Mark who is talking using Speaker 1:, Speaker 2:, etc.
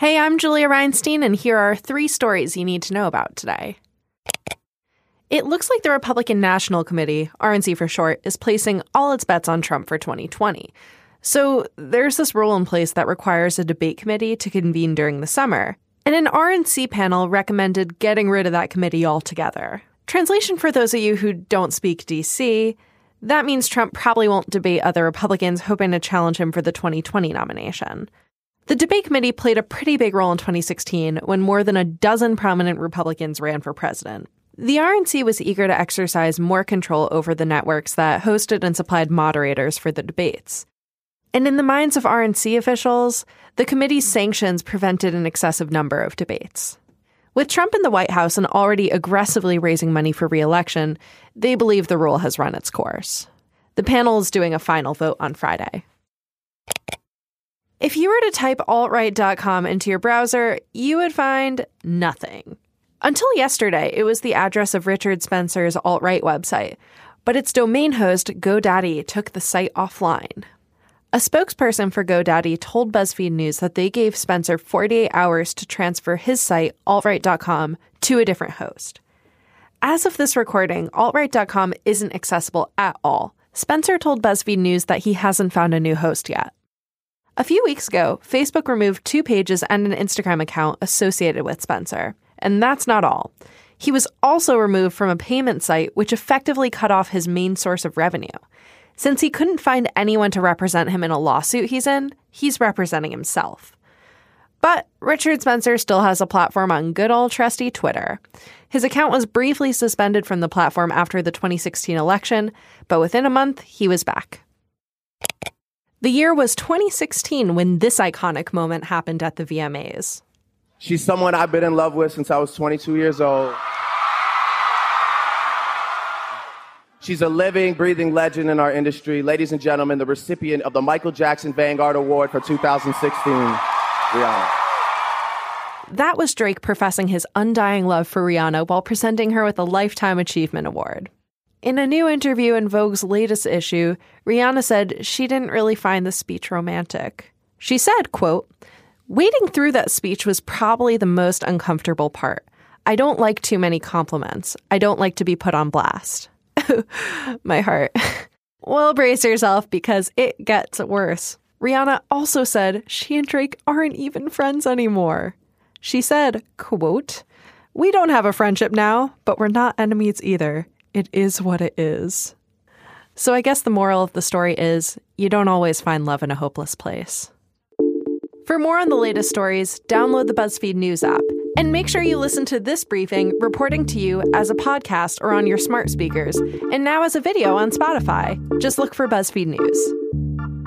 Speaker 1: Hey, I'm Julia Reinstein, and here are three stories you need to know about today. It looks like the Republican National Committee, RNC for short, is placing all its bets on Trump for 2020. So there's this rule in place that requires a debate committee to convene during the summer. And an RNC panel recommended getting rid of that committee altogether. Translation for those of you who don't speak DC, that means Trump probably won't debate other Republicans hoping to challenge him for the 2020 nomination. The debate committee played a pretty big role in 2016 when more than a dozen prominent Republicans ran for president. The RNC was eager to exercise more control over the networks that hosted and supplied moderators for the debates. And in the minds of RNC officials, the committee's sanctions prevented an excessive number of debates. With Trump in the White House and already aggressively raising money for reelection, they believe the rule has run its course. The panel is doing a final vote on Friday. If you were to type altright.com into your browser, you would find nothing. Until yesterday, it was the address of Richard Spencer's alt right website, but its domain host, GoDaddy, took the site offline. A spokesperson for GoDaddy told BuzzFeed News that they gave Spencer 48 hours to transfer his site, altright.com, to a different host. As of this recording, altright.com isn't accessible at all. Spencer told BuzzFeed News that he hasn't found a new host yet. A few weeks ago, Facebook removed two pages and an Instagram account associated with Spencer. And that's not all. He was also removed from a payment site which effectively cut off his main source of revenue. Since he couldn't find anyone to represent him in a lawsuit he's in, he's representing himself. But Richard Spencer still has a platform on good old trusty Twitter. His account was briefly suspended from the platform after the 2016 election, but within a month, he was back. The year was 2016 when this iconic moment happened at the VMAs.
Speaker 2: She's someone I've been in love with since I was 22 years old. She's a living, breathing legend in our industry. Ladies and gentlemen, the recipient of the Michael Jackson Vanguard Award for 2016, Rihanna.
Speaker 1: That was Drake professing his undying love for Rihanna while presenting her with a Lifetime Achievement Award. In a new interview in Vogue's latest issue, Rihanna said she didn't really find the speech romantic. She said, quote, Wading through that speech was probably the most uncomfortable part. I don't like too many compliments. I don't like to be put on blast. My heart. well, brace yourself because it gets worse. Rihanna also said she and Drake aren't even friends anymore. She said, quote, We don't have a friendship now, but we're not enemies either it is what it is. So I guess the moral of the story is you don't always find love in a hopeless place. For more on the latest stories, download the BuzzFeed News app and make sure you listen to this briefing reporting to you as a podcast or on your smart speakers, and now as a video on Spotify. Just look for BuzzFeed News.